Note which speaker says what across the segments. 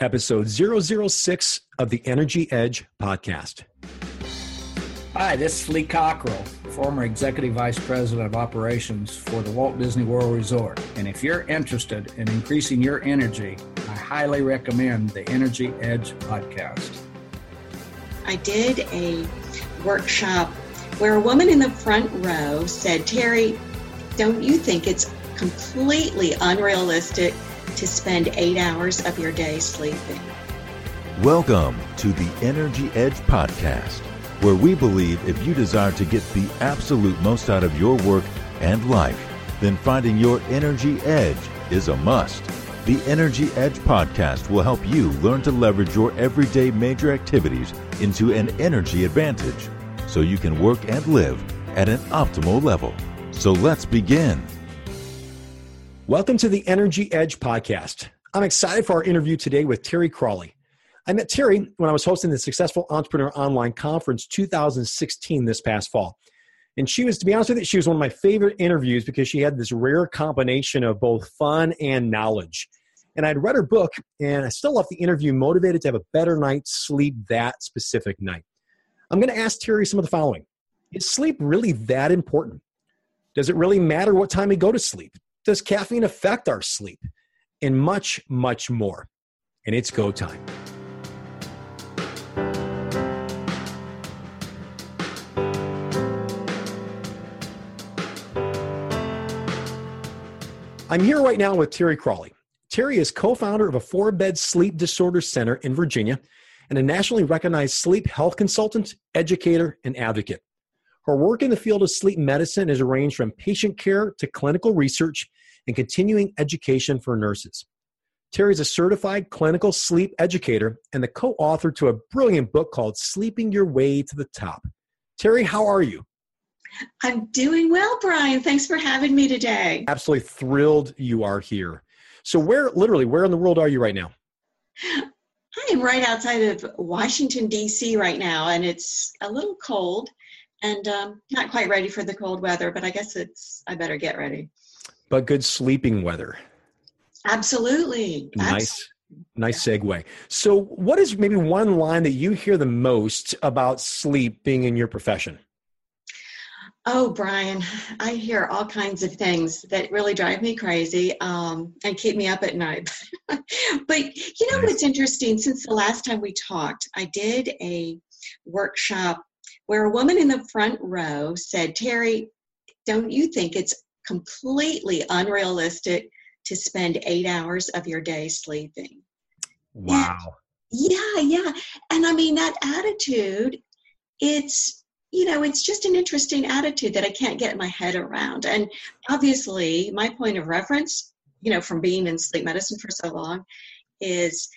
Speaker 1: episode 006 of the Energy Edge podcast.
Speaker 2: Hi, this is Lee Cockrell, former Executive Vice President of Operations for the Walt Disney World Resort. And if you're interested in increasing your energy, I highly recommend the Energy Edge podcast.
Speaker 3: I did a workshop where a woman in the front row said, Terry, don't you think it's completely unrealistic to spend eight hours of your day sleeping.
Speaker 4: Welcome to the Energy Edge Podcast, where we believe if you desire to get the absolute most out of your work and life, then finding your energy edge is a must. The Energy Edge Podcast will help you learn to leverage your everyday major activities into an energy advantage so you can work and live at an optimal level. So let's begin.
Speaker 1: Welcome to the Energy Edge podcast. I'm excited for our interview today with Terry Cralle. I met Terry when I was hosting the Successful Entrepreneur Online Conference 2016 this past fall. And she was, to be honest with you, she was one of my favorite interviews because she had this rare combination of both fun and knowledge. And I'd read her book, and I still left the interview motivated to have a better night's sleep that specific night. I'm going to ask Terry some of the following Is sleep really that important? Does it really matter what time we go to sleep? Does caffeine affect our sleep? And much, much more. And it's go time. I'm here right now with Terry Cralle. Terry is co founder of a four bed sleep disorder center in Virginia and a nationally recognized sleep health consultant, educator, and advocate. Her work in the field of sleep medicine has ranged from patient care to clinical research and continuing education for nurses. Terry is a certified clinical sleep educator and the co author to a brilliant book called Sleeping Your Way to the Top. Terry, how are you?
Speaker 3: I'm doing well, Brian. Thanks for having me today.
Speaker 1: Absolutely thrilled you are here. So, where, literally, where in the world are you right now?
Speaker 3: I am right outside of Washington, D.C. right now, and it's a little cold and um, not quite ready for the cold weather, but I guess it's, I better get ready.
Speaker 1: But good sleeping weather.
Speaker 3: Absolutely.
Speaker 1: Nice. Nice segue. So, what is maybe one line that you hear the most about sleep being in your profession?
Speaker 3: Oh, Brian, I hear all kinds of things that really drive me crazy um, and keep me up at night. but you know what's interesting? Since the last time we talked, I did a workshop where a woman in the front row said, Terry, don't you think it's completely unrealistic to spend eight hours of your day sleeping?
Speaker 1: Wow.
Speaker 3: And yeah, yeah. And I mean, that attitude, it's, you know, it's just an interesting attitude that I can't get my head around. And obviously, my point of reference, you know, from being in sleep medicine for so long is,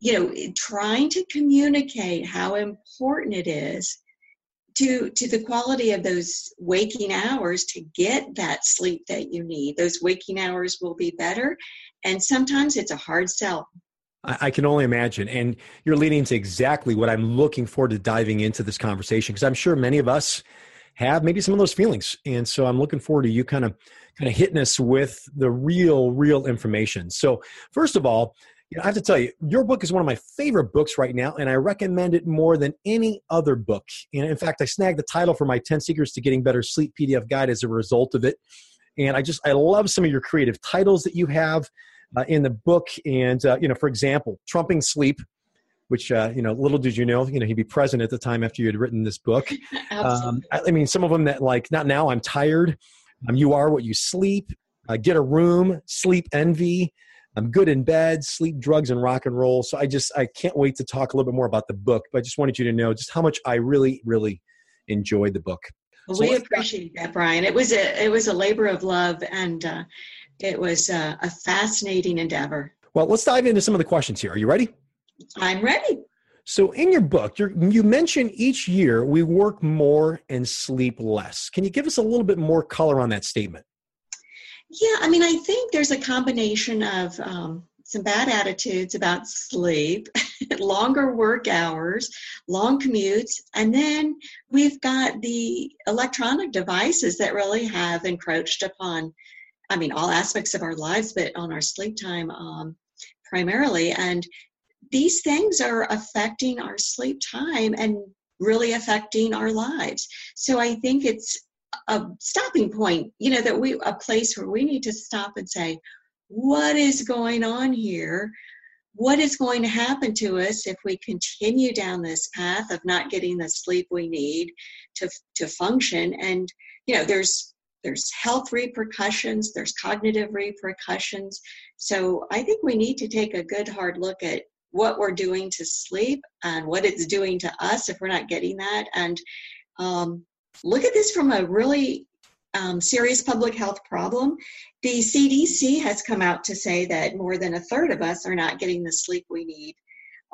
Speaker 3: you know, trying to communicate how important it is to to the quality of those waking hours to get that sleep that you need those waking hours will be better and sometimes it's a hard sell
Speaker 1: I can only imagine. And you're leading to exactly what I'm looking forward to diving into this conversation because I'm sure many of us have maybe some of those feelings. And so I'm looking forward to you kind of kind of hitting us with the real, real information. So first of all, you know, I have to tell you, your book is one of my favorite books right now, and I recommend it more than any other book. And in fact, I snagged the title for my 10 Secrets to Getting Better Sleep PDF guide as a result of it. And I just, I love some of your creative titles that you have uh, in the book. And, uh, you know, for example, Trumping Sleep, which, uh, you know, little did you know, you know, he'd be present at the time after you had written this book. um, I, I, mean, some of them that like, not now, I'm tired. Um, you are what you sleep. Uh, get a room, sleep envy. I'm good in bed, sleep, drugs, and rock and roll. So I just I can't wait to talk a little bit more about the book. But I just wanted you to know just how much I really, really enjoyed the book.
Speaker 3: Well, so we appreciate that, Brian. It was a it was a labor of love, and uh, it was a, a fascinating endeavor.
Speaker 1: Well, let's dive into some of the questions here. Are you ready?
Speaker 3: I'm ready.
Speaker 1: So, in your book, you mention each year we work more and sleep less. Can you give us a little bit more color on that statement?
Speaker 3: Yeah, I mean, I think there's a combination of um, some bad attitudes about sleep, longer work hours, long commutes, and then we've got the electronic devices that really have encroached upon, I mean, all aspects of our lives, but on our sleep time um, primarily. And these things are affecting our sleep time and really affecting our lives. So I think it's a stopping point, you know, that we, a place where we need to stop and say, what is going on here? What is going to happen to us if we continue down this path of not getting the sleep we need to, to function? And, you know, there's there's health repercussions, there's cognitive repercussions. So I think we need to take a good hard look at what we're doing to sleep and what it's doing to us if we're not getting that. And um, look at this from a really um, serious public health problem. The CDC has come out to say that more than a third of us are not getting the sleep we need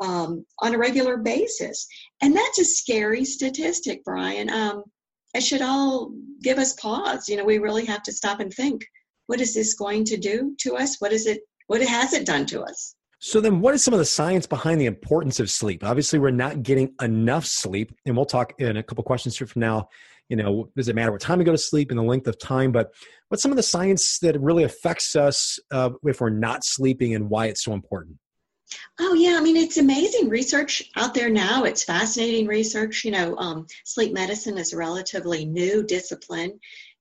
Speaker 3: um, on a regular basis. And that's a scary statistic, Brian. Um, it should all give us pause. You know, we really have to stop and think what is this going to do to us? What is it? What has it done to us?
Speaker 1: So then what is some of the science behind the importance of sleep? Obviously, we're not getting enough sleep, and we'll talk in a couple questions from now. You know, does it matter what time we go to sleep and the length of time? But what's some of the science that really affects us uh, if we're not sleeping and why it's so important?
Speaker 3: Oh yeah, I mean it's amazing research out there now. It's fascinating research. You know, um, sleep medicine is a relatively new discipline,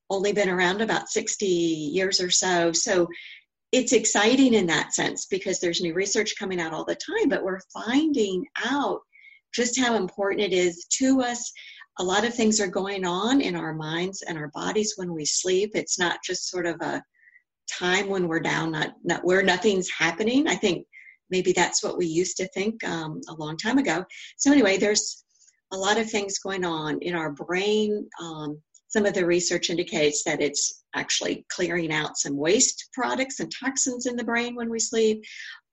Speaker 3: only been around about sixty years or so. So it's exciting in that sense because there's new research coming out all the time, but we're finding out just how important it is to us. A lot of things are going on in our minds and our bodies when we sleep. It's not just sort of a time when we're down, not, not where nothing's happening. I think maybe that's what we used to think um, a long time ago. So anyway, there's a lot of things going on in our brain. Um, some of the research indicates that it's actually clearing out some waste products and toxins in the brain when we sleep.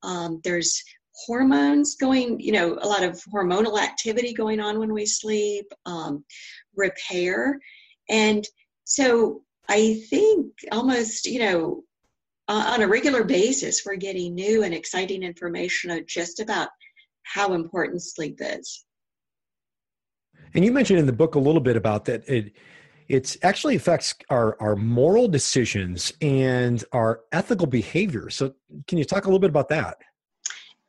Speaker 3: Um, there's hormones going, you know, a lot of hormonal activity going on when we sleep, um, repair. And so I think almost, you know, uh, on a regular basis, we're getting new and exciting information just about how important sleep is.
Speaker 1: And you mentioned in the book a little bit about that it it actually affects our, our moral decisions and our ethical behavior. So, can you talk a little bit about that?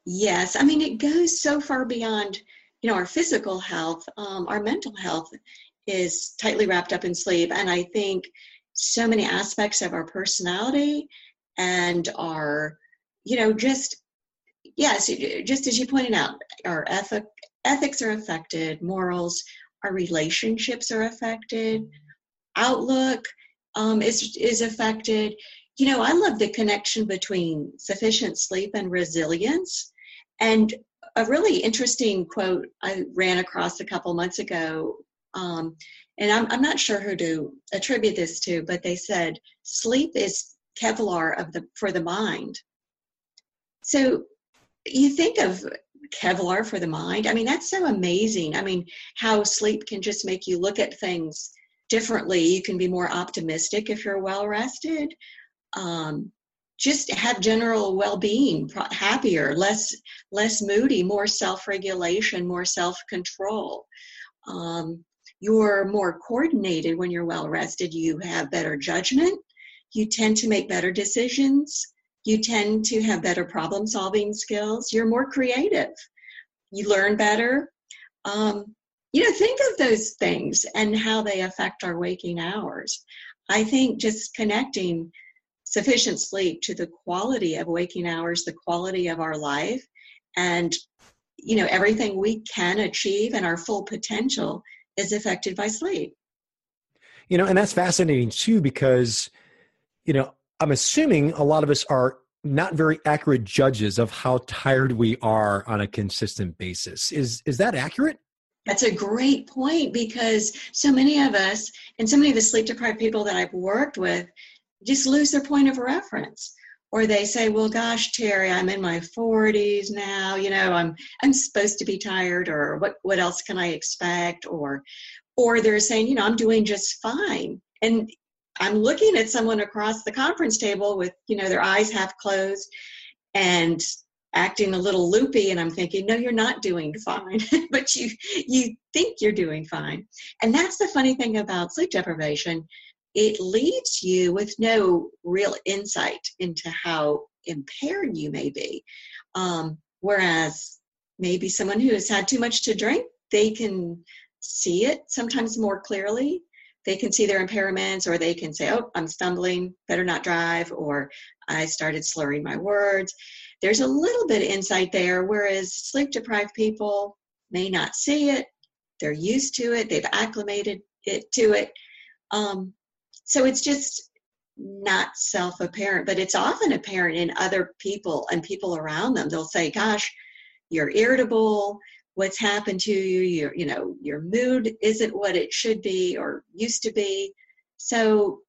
Speaker 3: Yes, I mean, it goes so far beyond, you know, our physical health. Um, our mental health is tightly wrapped up in sleep. And I think so many aspects of our personality and our, you know, just, yes, just as you pointed out, our ethic, ethics are affected, morals, our relationships are affected outlook um, is is affected. You know, I love the connection between sufficient sleep and resilience. And a really interesting quote I ran across a couple months ago, um, and I'm, I'm not sure who to attribute this to, but they said sleep is Kevlar of the for the mind. So you think of Kevlar for the mind. I mean, that's so amazing. I mean, how sleep can just make you look at things differently. You can be more optimistic if you're well rested. Um, just have general well-being, happier, less less moody, more self-regulation, more self-control. Um, you're more coordinated when you're well rested. You have better judgment. You tend to make better decisions. You tend to have better problem solving skills. You're more creative. You learn better. Um, you know, think of those things and how they affect our waking hours. I think just connecting sufficient sleep to the quality of waking hours, the quality of our life, and you know everything we can achieve and our full potential is affected by sleep.
Speaker 1: You know, and that's fascinating too because you know I'm assuming a lot of us are not very accurate judges of how tired we are on a consistent basis. Is is that accurate?
Speaker 3: That's a great point because so many of us and so many of the sleep deprived people that I've worked with just lose their point of reference. Or they say, Well gosh, Terry, I'm in my forties now, you know, I'm I'm supposed to be tired or what what else can I expect? Or or they're saying, you know, I'm doing just fine. And I'm looking at someone across the conference table with, you know, their eyes half closed and acting a little loopy and i'm thinking no you're not doing fine but you you think you're doing fine. And that's the funny thing about sleep deprivation. It leaves you with no real insight into how impaired you may be. Um, whereas maybe someone who has had too much to drink, they can see it sometimes more clearly. They can see their impairments, or they can say, Oh, I'm stumbling, better not drive, or I started slurring my words. There's a little bit of insight there, whereas sleep deprived people may not see it. They're used to it, they've acclimated it to it. Um, so it's just not self apparent, but it's often apparent in other people and people around them. They'll say, Gosh, you're irritable what's happened to you your you know your mood isn't what it should be or used to be so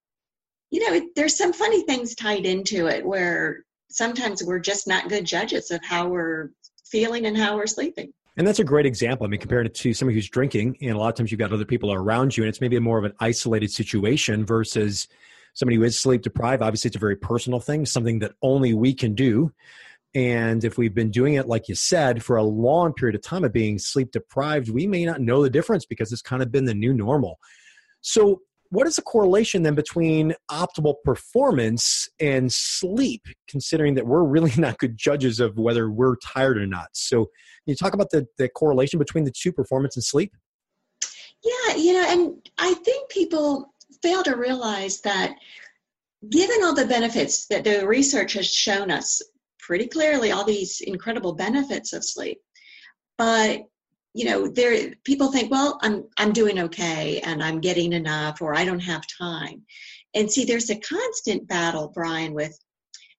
Speaker 3: you know it, there's some funny things tied into it where sometimes we're just not good judges of how we're feeling and how we're sleeping
Speaker 1: and that's a great example. I mean, compared it to somebody who's drinking, and a lot of times you've got other people around you, and it's maybe more of an isolated situation versus somebody who is sleep deprived. Obviously, it's a very personal thing, something that only we can do. And if we've been doing it, like you said, for a long period of time of being sleep deprived, we may not know the difference because it's kind of been the new normal. So, what is the correlation then between optimal performance and sleep, considering that we're really not good judges of whether we're tired or not? So, you talk about the, the correlation between the two, performance and sleep?
Speaker 3: Yeah, you know, and I think people fail to realize that given all the benefits that the research has shown us pretty clearly all these incredible benefits of sleep. But you know, there people think, well, I'm I'm doing okay and I'm getting enough or I don't have time. And see, there's a constant battle, Brian, with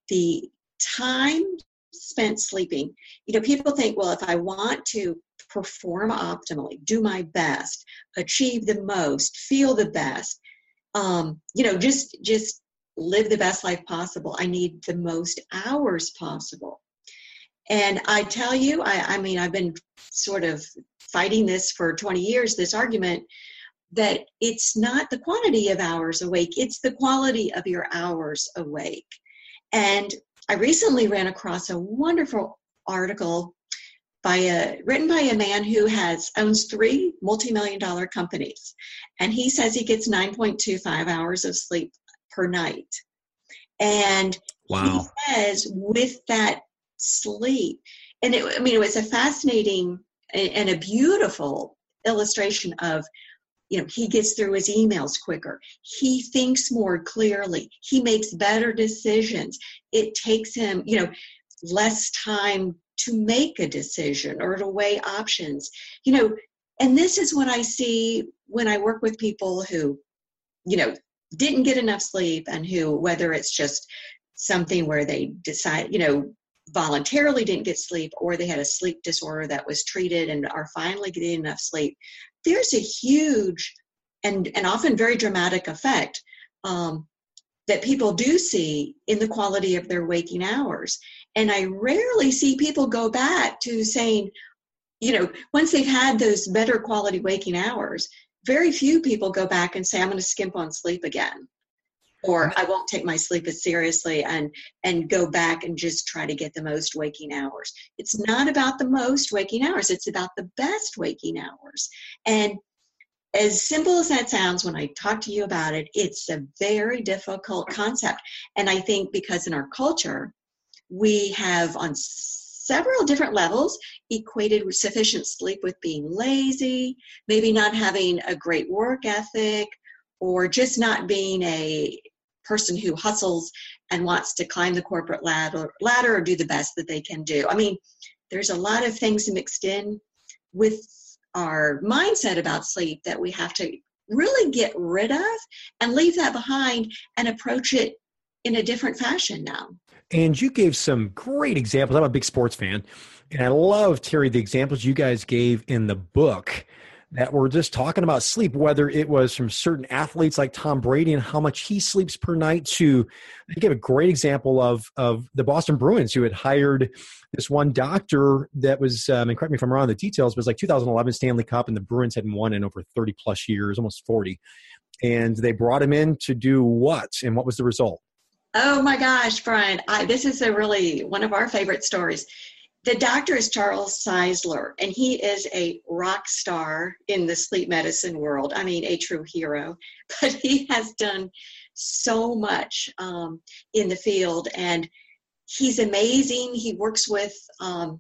Speaker 3: the time spent sleeping. You know, people think, well, if I want to perform optimally, do my best, achieve the most, feel the best, um, you know, just just live the best life possible. I need the most hours possible. And I tell you, I, I mean, I've been sort of fighting this for 20 years, this argument that it's not the quantity of hours awake, it's the quality of your hours awake. And I recently ran across a wonderful article by a written by a man who has owns three multi-million dollar companies and he says he gets 9.25 hours of sleep per night. And wow. he says with that sleep, and it, I mean, it was a fascinating and a beautiful illustration of you know he gets through his emails quicker he thinks more clearly he makes better decisions it takes him you know less time to make a decision or to weigh options you know and this is what i see when i work with people who you know didn't get enough sleep and who whether it's just something where they decide you know voluntarily didn't get sleep or they had a sleep disorder that was treated and are finally getting enough sleep there's a huge and and often very dramatic effect um, that people do see in the quality of their waking hours. And i rarely see people go back to saying you know once they've had those better quality waking hours very few people go back and say i'm going to skimp on sleep again or mm-hmm. i won't take my sleep as seriously and and go back and just try to get the most waking hours. It's not about the most waking hours it's about the best waking hours. And as simple as that sounds when i talk to you about it it's a very difficult concept. And i think because in our culture we have on several different levels equated sufficient sleep with being lazy, maybe not having a great work ethic, or just not being a person who hustles and wants to climb the corporate ladder, ladder or do the best that they can do. I mean, there's a lot of things mixed in with our mindset about sleep that we have to really get rid of and leave that behind and approach it in a different fashion now.
Speaker 1: And you gave some great examples. I'm a big sports fan, and I love, Terry, the examples you guys gave in the book that were just talking about sleep, whether it was from certain athletes like Tom Brady and how much he sleeps per night to I gave a great example of of the Boston Bruins who had hired this one doctor that was um, and correct me if I'm wrong on the details, was like 2011 Stanley Cup and the Bruins hadn't won in over 30 plus years, almost 40. And they brought him in to do what? And what was the result?
Speaker 3: Oh my gosh, Brian, I, this is a really one of our favorite stories. The doctor is Charles Czeisler, and he is a rock star in the sleep medicine world. I mean, a true hero. But he has done so much um, in the field, and he's amazing. He works with um,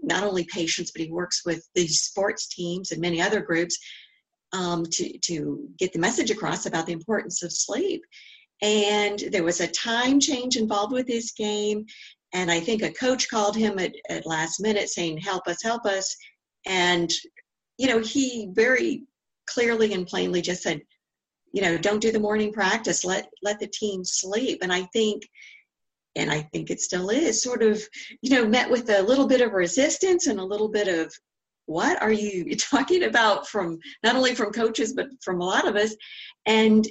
Speaker 3: not only patients, but he works with the sports teams and many other groups um, to, to get the message across about the importance of sleep. And there was a time change involved with his game. And I think a coach called him at, at last minute saying, Help us, help us. And, you know, he very clearly and plainly just said, you know, don't do the morning practice. Let let the team sleep. And I think and I think it still is sort of, you know, met with a little bit of resistance and a little bit of what are you talking about from not only from coaches but from a lot of us and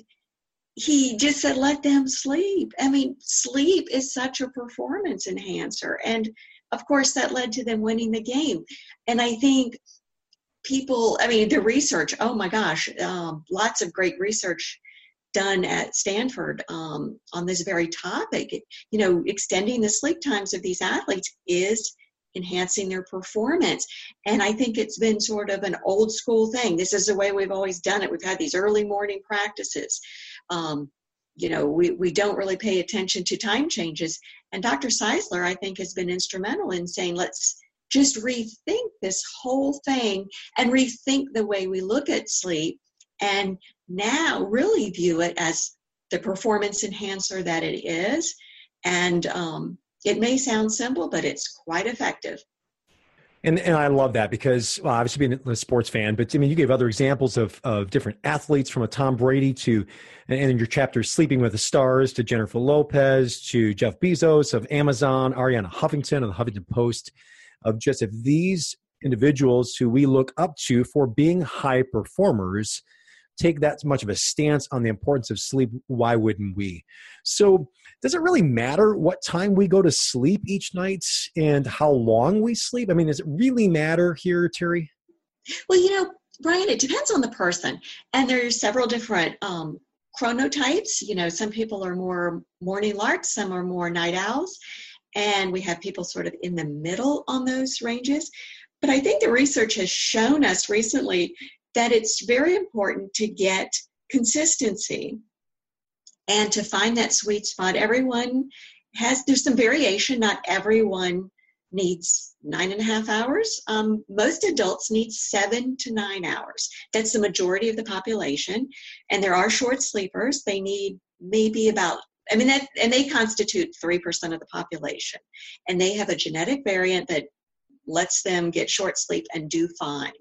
Speaker 3: he just said let them sleep i mean sleep is such a performance enhancer and of course that led to them winning the game and i think people i mean the research oh my gosh um, lots of great research done at stanford um, on this very topic you know extending the sleep times of these athletes is enhancing their performance. And I think it's been sort of an old school thing. This is the way we've always done it. We've had these early morning practices. Um, you know, we, we don't really pay attention to time changes. And Dr. Czeisler, I think, has been instrumental in saying, let's just rethink this whole thing and rethink the way we look at sleep and now really view it as the performance enhancer that it is and um, it may sound simple, but it's quite effective.
Speaker 1: And, and I love that because well, obviously being a sports fan, but I mean, you gave other examples of, of different athletes from a Tom Brady to, and in your chapter, Sleeping with the Stars to Jennifer Lopez to Jeff Bezos of Amazon, Arianna Huffington of the Huffington Post, of just if these individuals who we look up to for being high performers take that much of a stance on the importance of sleep, why wouldn't we? So, does it really matter what time we go to sleep each night and how long we sleep? I mean, does it really matter here, Terry?
Speaker 3: Well, you know, Brian, it depends on the person. And there are several different um, chronotypes. You know, some people are more morning larks, some are more night owls. And we have people sort of in the middle on those ranges. But I think the research has shown us recently that it's very important to get consistency and to find that sweet spot. Everyone has, there's some variation. Not everyone needs nine and a half hours. Um, most adults need seven to nine hours. That's the majority of the population. And there are short sleepers. They need maybe about I mean, that, and they constitute 3% of the population. And they have a genetic variant that lets them get short sleep and do fine.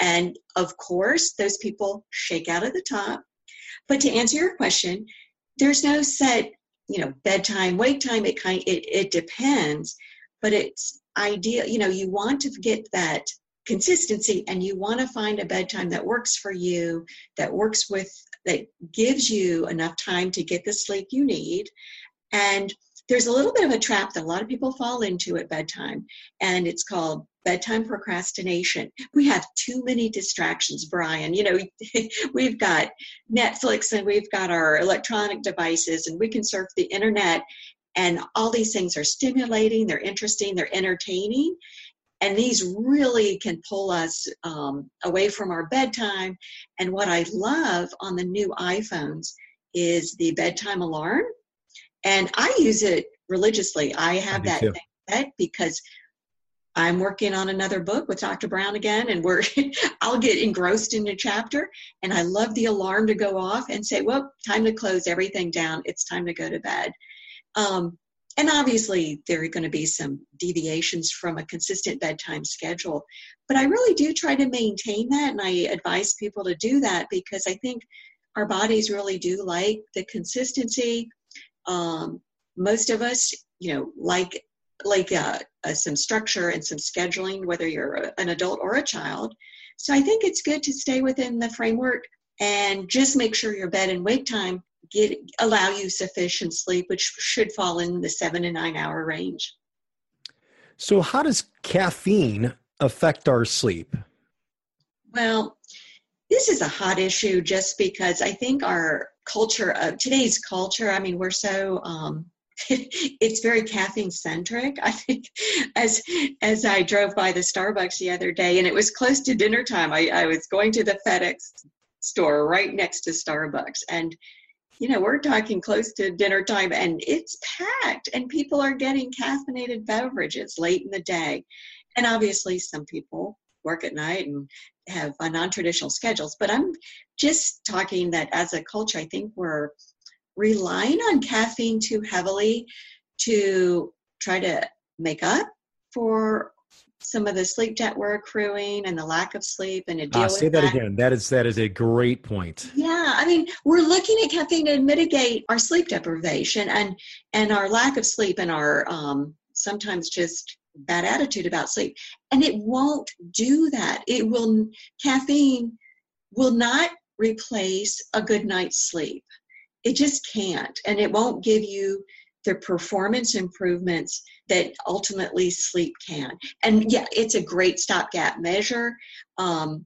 Speaker 3: And of course, those people shake out at the top. But to answer your question, there's no set, you know, bedtime, wake time. It kind it, it depends, but it's ideal. You know, you want to get that consistency and you want to find a bedtime that works for you, that works with that gives you enough time to get the sleep you need. And there's a little bit of a trap that a lot of people fall into at bedtime, and it's called bedtime procrastination. We have too many distractions, Brian. You know, we've got Netflix and we've got our electronic devices, and we can surf the internet, and all these things are stimulating, they're interesting, they're entertaining. And these really can pull us um, away from our bedtime. And what I love on the new iPhones is the bedtime alarm and I use it religiously. I have that thing set because I'm working on another book with Dr. Brown again, and we're I'll get engrossed in a chapter, and I love the alarm to go off and say, "Well, time to close everything down. It's time to go to bed." Um, and obviously, there are going to be some deviations from a consistent bedtime schedule, but I really do try to maintain that, and I advise people to do that because I think our bodies really do like the consistency um, most of us, you know, like like uh, uh, some structure and some scheduling, whether you're a, an adult or a child. So I think it's good to stay within the framework and just make sure your bed and wake time get allow you sufficient sleep, which should fall in the seven to nine hour range.
Speaker 1: So, how does caffeine affect our sleep?
Speaker 3: Well, this is a hot issue just because I think our culture of today's culture, I mean, we're so um, it's very caffeine centric. I think as as I drove by the Starbucks the other day and it was close to dinner time, I, I was going to the FedEx store right next to Starbucks and you know we're talking close to dinner time and it's packed and people are getting caffeinated beverages late in the day and obviously some people work at night and have uh, non-traditional schedules but i'm just talking that as a culture i think we're relying on caffeine too heavily to try to make up for some of the sleep debt we're accruing and the lack of sleep and to deal uh,
Speaker 1: say
Speaker 3: that,
Speaker 1: that. again. That is that is a great point.
Speaker 3: Yeah i mean we're looking at caffeine to mitigate our sleep deprivation and and our lack of sleep and our um, sometimes just bad attitude about sleep. And it won't do that. It will caffeine will not replace a good night's sleep. It just can't. And it won't give you the performance improvements that ultimately sleep can. And yeah it's a great stopgap measure. Um,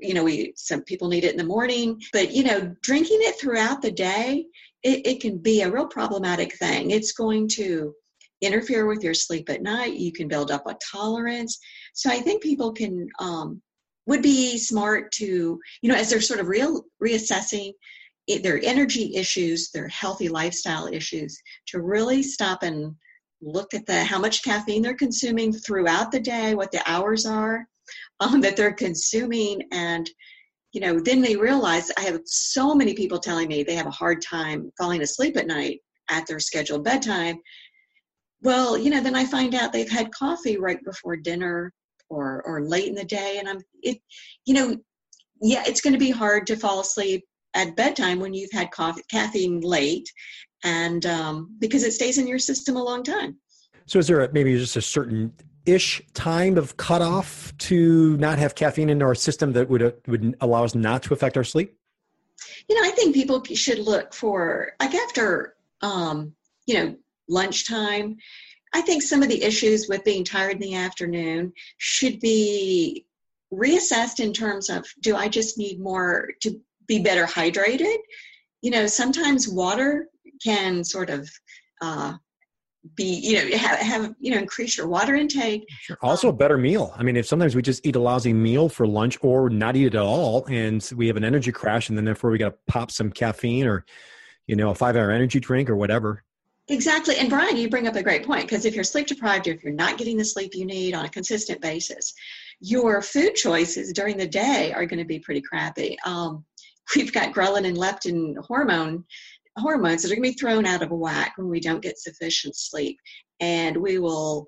Speaker 3: you know we some people need it in the morning. But you know drinking it throughout the day it, it can be a real problematic thing. It's going to interfere with your sleep at night. You can build up a tolerance. So I think people can um, would be smart to you know as they're sort of real reassessing their energy issues, their healthy lifestyle issues, to really stop and look at the how much caffeine they're consuming throughout the day, what the hours are um, that they're consuming, and you know then they realize I have so many people telling me they have a hard time falling asleep at night at their scheduled bedtime well, you know, then I find out they've had coffee right before dinner or or late in the day, and I'm it, you know, yeah, it's going to be hard to fall asleep at bedtime when you've had coffee, caffeine late, and um, because it stays in your system a long time.
Speaker 1: So, is there a, maybe just a certain ish time of cutoff to not have caffeine in our system that would uh, would allow us not to affect our sleep?
Speaker 3: You know, I think people should look for like after um, you know lunchtime. I think some of the issues with being tired in the afternoon should be reassessed in terms of do I just need more to be better hydrated? You know, sometimes water can sort of uh, be you know have, have you know increase your water intake
Speaker 1: sure. also a better meal i mean if sometimes we just eat a lousy meal for lunch or not eat it at all and we have an energy crash and then therefore we got to pop some caffeine or you know a five hour energy drink or whatever
Speaker 3: Exactly. And Brian, you bring up a great point because if you're sleep deprived, if you're not getting the sleep you need on a consistent basis, your food choices during the day are going to be pretty crappy. Um, we've got ghrelin and leptin hormone hormones that are going to be thrown out of whack when we don't get sufficient sleep. And we will,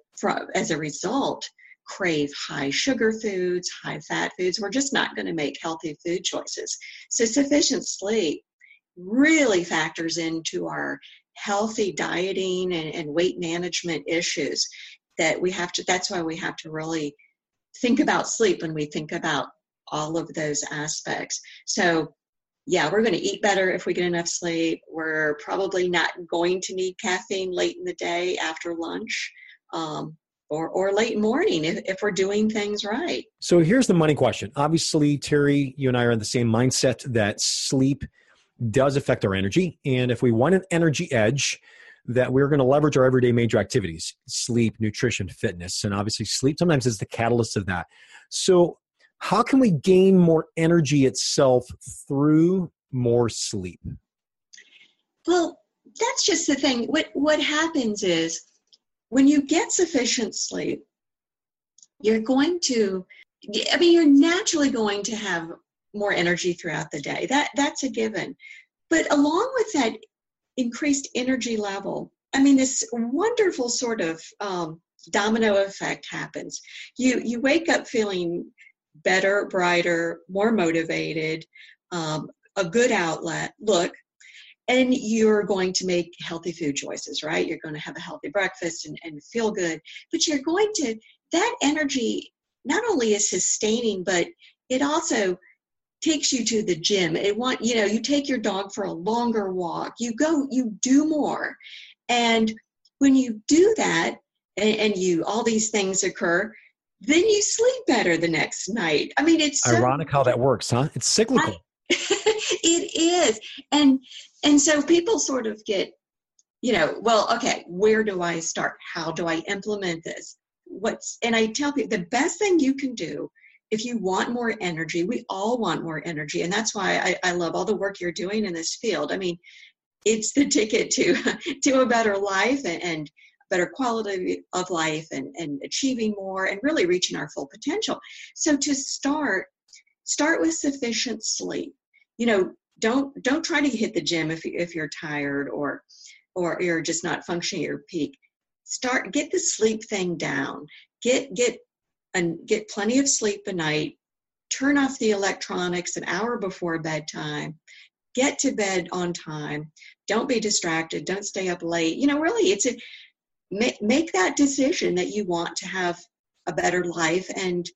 Speaker 3: as a result, crave high sugar foods, high fat foods. We're just not going to make healthy food choices. So, sufficient sleep really factors into our healthy dieting and, and weight management issues that we have to that's why we have to really think about sleep when we think about all of those aspects. So yeah we're going to eat better if we get enough sleep. We're probably not going to need caffeine late in the day after lunch um, or, or late morning if, if we're doing things right.
Speaker 1: So here's the money question. Obviously terry you and i are in the same mindset that sleep does affect our energy. And if we want an energy edge, that we're going to leverage our everyday major activities sleep, nutrition, fitness, and obviously sleep sometimes is the catalyst of that. So, how can we gain more energy itself through more sleep?
Speaker 3: Well, that's just the thing. What what happens is when you get sufficient sleep, you're going to I mean you're naturally going to have more energy throughout the day. That that's a given. But along with that increased energy level, I mean, this wonderful sort of um, domino effect happens. You you wake up feeling better, brighter, more motivated, um, a good outlet. Look, and you're going to make healthy food choices, right? You're going to have a healthy breakfast and, and feel good, but you're going to that energy not only is sustaining, but it also takes you to the gym. It want you know you take your dog for a longer walk. You go you do more. And when you do that and, and you all these things occur then you sleep better the next night. I mean it's
Speaker 1: so, ironic how that works huh? It's cyclical.
Speaker 3: It is. And and so people sort of get you know well okay where do i start? How do i implement this? What's and i tell people the best thing you can do if you want more energy, we all want more energy. And that's why I, I love all the work you're doing in this field. I mean, it's the ticket to to a better life and, and better quality of life and, and achieving more and really reaching our full potential. So to start, start with sufficient sleep. You know, don't don't try to hit the gym if you, if you're tired or or you're just not functioning at your peak. Start get the sleep thing down. Get get and get plenty of sleep a night. Turn off the electronics an hour before bedtime. Get to bed on time. Don't be distracted. Don't stay up late. You know, really, it's a make, make that decision that you want to have a better life and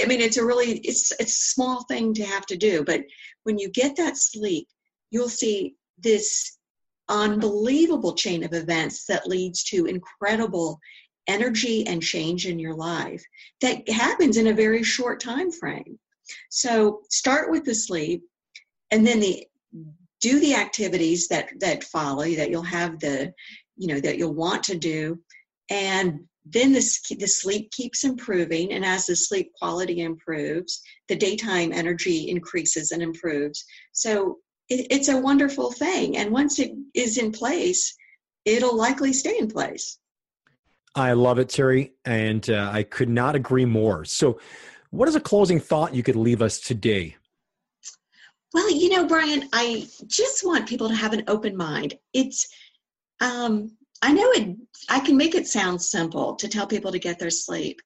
Speaker 3: I mean, it's a really it's it's a small thing to have to do, but when you get that sleep, you'll see this unbelievable chain of events that leads to incredible energy and change in your life that happens in a very short time frame. So start with the sleep, and then the do the activities that that follow that you'll have the you know that you'll want to do. And then the, the sleep keeps improving. And as the sleep quality improves the daytime energy increases and improves. So it, it's a wonderful thing. And once it is in place it'll likely stay in place
Speaker 1: i love it terry and uh, i could not agree more so what is a closing thought you could leave us today
Speaker 3: well you know brian i just want people to have an open mind it's um, I know it, I can make it sound simple to tell people to get their sleep,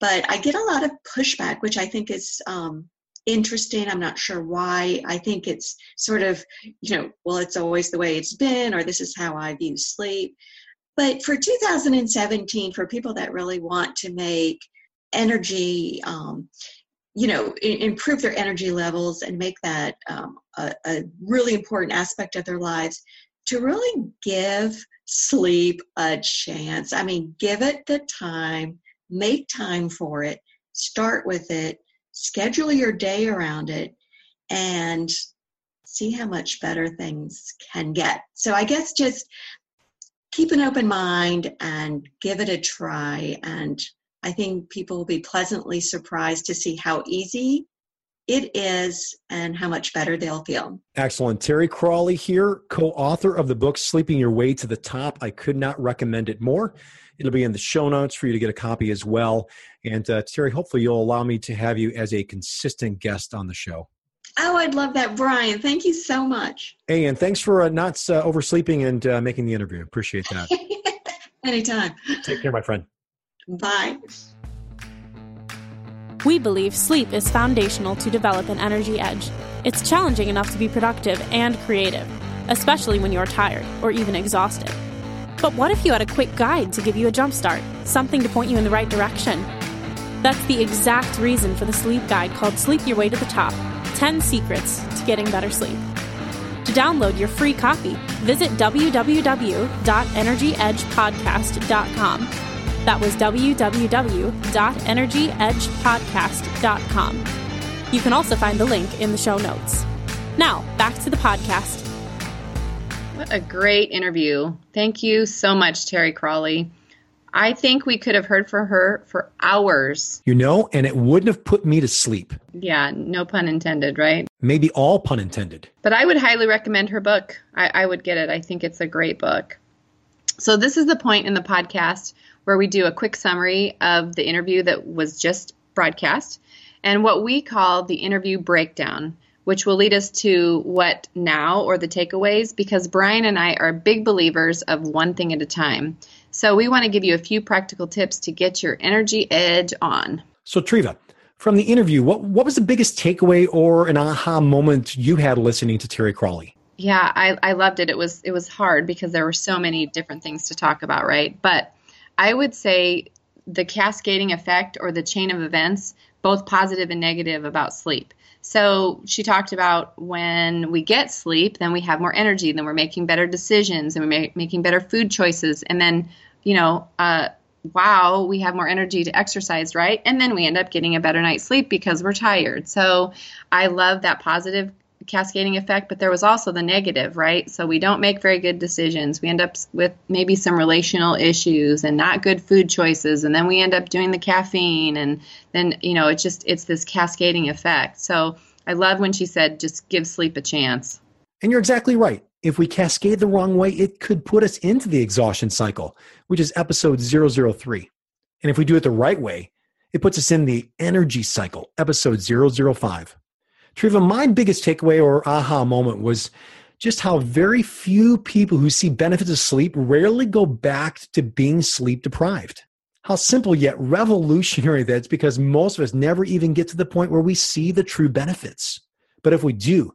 Speaker 3: but I get a lot of pushback, which I think is um, interesting. I'm not sure why. I think it's sort of, you know, well, it's always the way it's been, or this is how I view sleep. But for 2017, for people that really want to make energy, um, you know, improve their energy levels and make that um, a, a really important aspect of their lives, to really give sleep a chance. I mean, give it the time, make time for it, start with it, schedule your day around it, and see how much better things can get. So I guess just keep an open mind and give it a try. And I think people will be pleasantly surprised to see how easy it is and how much better they'll feel.
Speaker 1: Excellent. Terry Cralle here, co author of the book Sleeping Your Way to the Top. I could not recommend it more. It'll be in the show notes for you to get a copy as well. And uh, Terry, hopefully you'll allow me to have you as a consistent guest on the show.
Speaker 3: Oh, I'd love that, Brian. Thank you so much.
Speaker 1: Hey, and thanks for uh, not uh, oversleeping and uh, making the interview. Appreciate that.
Speaker 3: Anytime.
Speaker 1: Take care, my friend.
Speaker 3: Bye.
Speaker 5: We believe sleep is foundational to develop an energy edge. It's challenging enough to be productive and creative, especially when you're tired or even exhausted. But what if you had a quick guide to give you a jumpstart, something to point you in the right direction? That's the exact reason for the sleep guide called Sleep Your Way to the Top 10 Secrets to Getting Better Sleep. To download your free copy, visit www.energyedgepodcast.com that was www.energyedgepodcast.com. You can also find the link in the show notes. Now, back to the podcast.
Speaker 6: What a great interview. Thank you so much, Terry Cralle. I think we could have heard from her for hours.
Speaker 1: You know, and it wouldn't have put me to sleep.
Speaker 6: Yeah, no pun intended, right?
Speaker 1: Maybe all pun intended.
Speaker 6: But I would highly recommend her book. I, I would get it. I think it's a great book. So, this is the point in the podcast where we do a quick summary of the interview that was just broadcast and what we call the interview breakdown, which will lead us to what now or the takeaways because Brian and I are big believers of one thing at a time. So we want to give you a few practical tips to get your energy edge on.
Speaker 1: So, Treva, from the interview, what, what was the biggest takeaway or an aha moment you had listening to Terry Cralle?
Speaker 6: Yeah, I, I loved it. It was it was hard because there were so many different things to talk about, right? But I would say the cascading effect or the chain of events, both positive and negative about sleep. So she talked about when we get sleep, then we have more energy, then we're making better decisions, and we're ma- making better food choices, and then you know, uh, wow, we have more energy to exercise, right? And then we end up getting a better night's sleep because we're tired. So I love that positive cascading effect, but there was also the negative, right? So we don't make very good decisions. We end up with maybe some relational issues and not good food choices, and then we end up doing the caffeine, and then you know it's just it's this cascading effect. So I love when she said, "Just give sleep a chance."
Speaker 1: And you're exactly right. If we cascade the wrong way, it could put us into the exhaustion cycle, which is episode 003. And if we do it the right way, it puts us in the energy cycle, episode 005. Treva, my biggest takeaway or aha moment was just how very few people who see benefits of sleep rarely go back to being sleep deprived. How simple yet revolutionary that's because most of us never even get to the point where we see the true benefits. But if we do,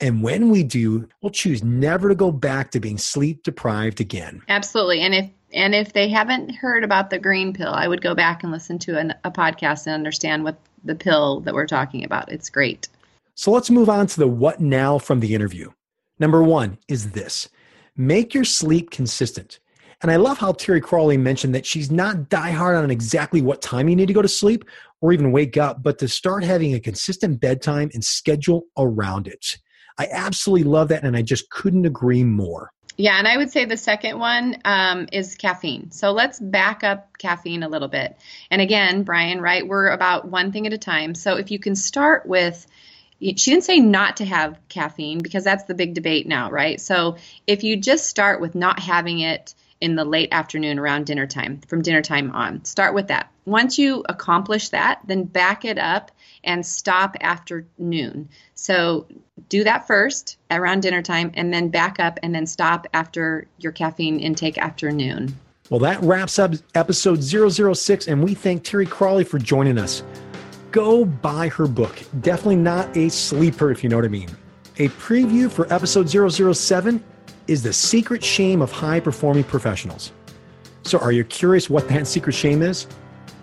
Speaker 1: and when we do, we'll choose never to go back to being sleep deprived again.
Speaker 6: Absolutely. And if and if they haven't heard about the green pill, I would go back and listen to an, a podcast and understand what the pill that we're talking about. It's great.
Speaker 1: So let's move on to the what now from the interview. Number one is this make your sleep consistent. And I love how Terry Cralle mentioned that she's not diehard on exactly what time you need to go to sleep or even wake up, but to start having a consistent bedtime and schedule around it. I absolutely love that, and I just couldn't agree more.
Speaker 6: Yeah, and I would say the second one um, is caffeine. So let's back up caffeine a little bit. And again, Brian, right, we're about one thing at a time. So if you can start with, she didn't say not to have caffeine because that's the big debate now, right? So if you just start with not having it in the late afternoon around dinner time, from dinner time on, start with that. Once you accomplish that, then back it up and stop after noon. So do that first around dinner time and then back up and then stop after your caffeine intake after noon.
Speaker 1: Well, that wraps up episode 006, and we thank Terry Cralle for joining us. Go buy her book. Definitely not a sleeper, if you know what I mean. A preview for episode 007 is The Secret Shame of High Performing Professionals. So, are you curious what that secret shame is?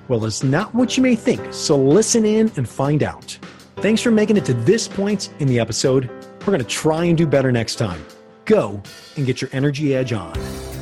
Speaker 1: Well, it's not what you may think, so listen in and find out. Thanks for making it to this point in the episode. We're going to try and do better next time. Go and get your energy edge on.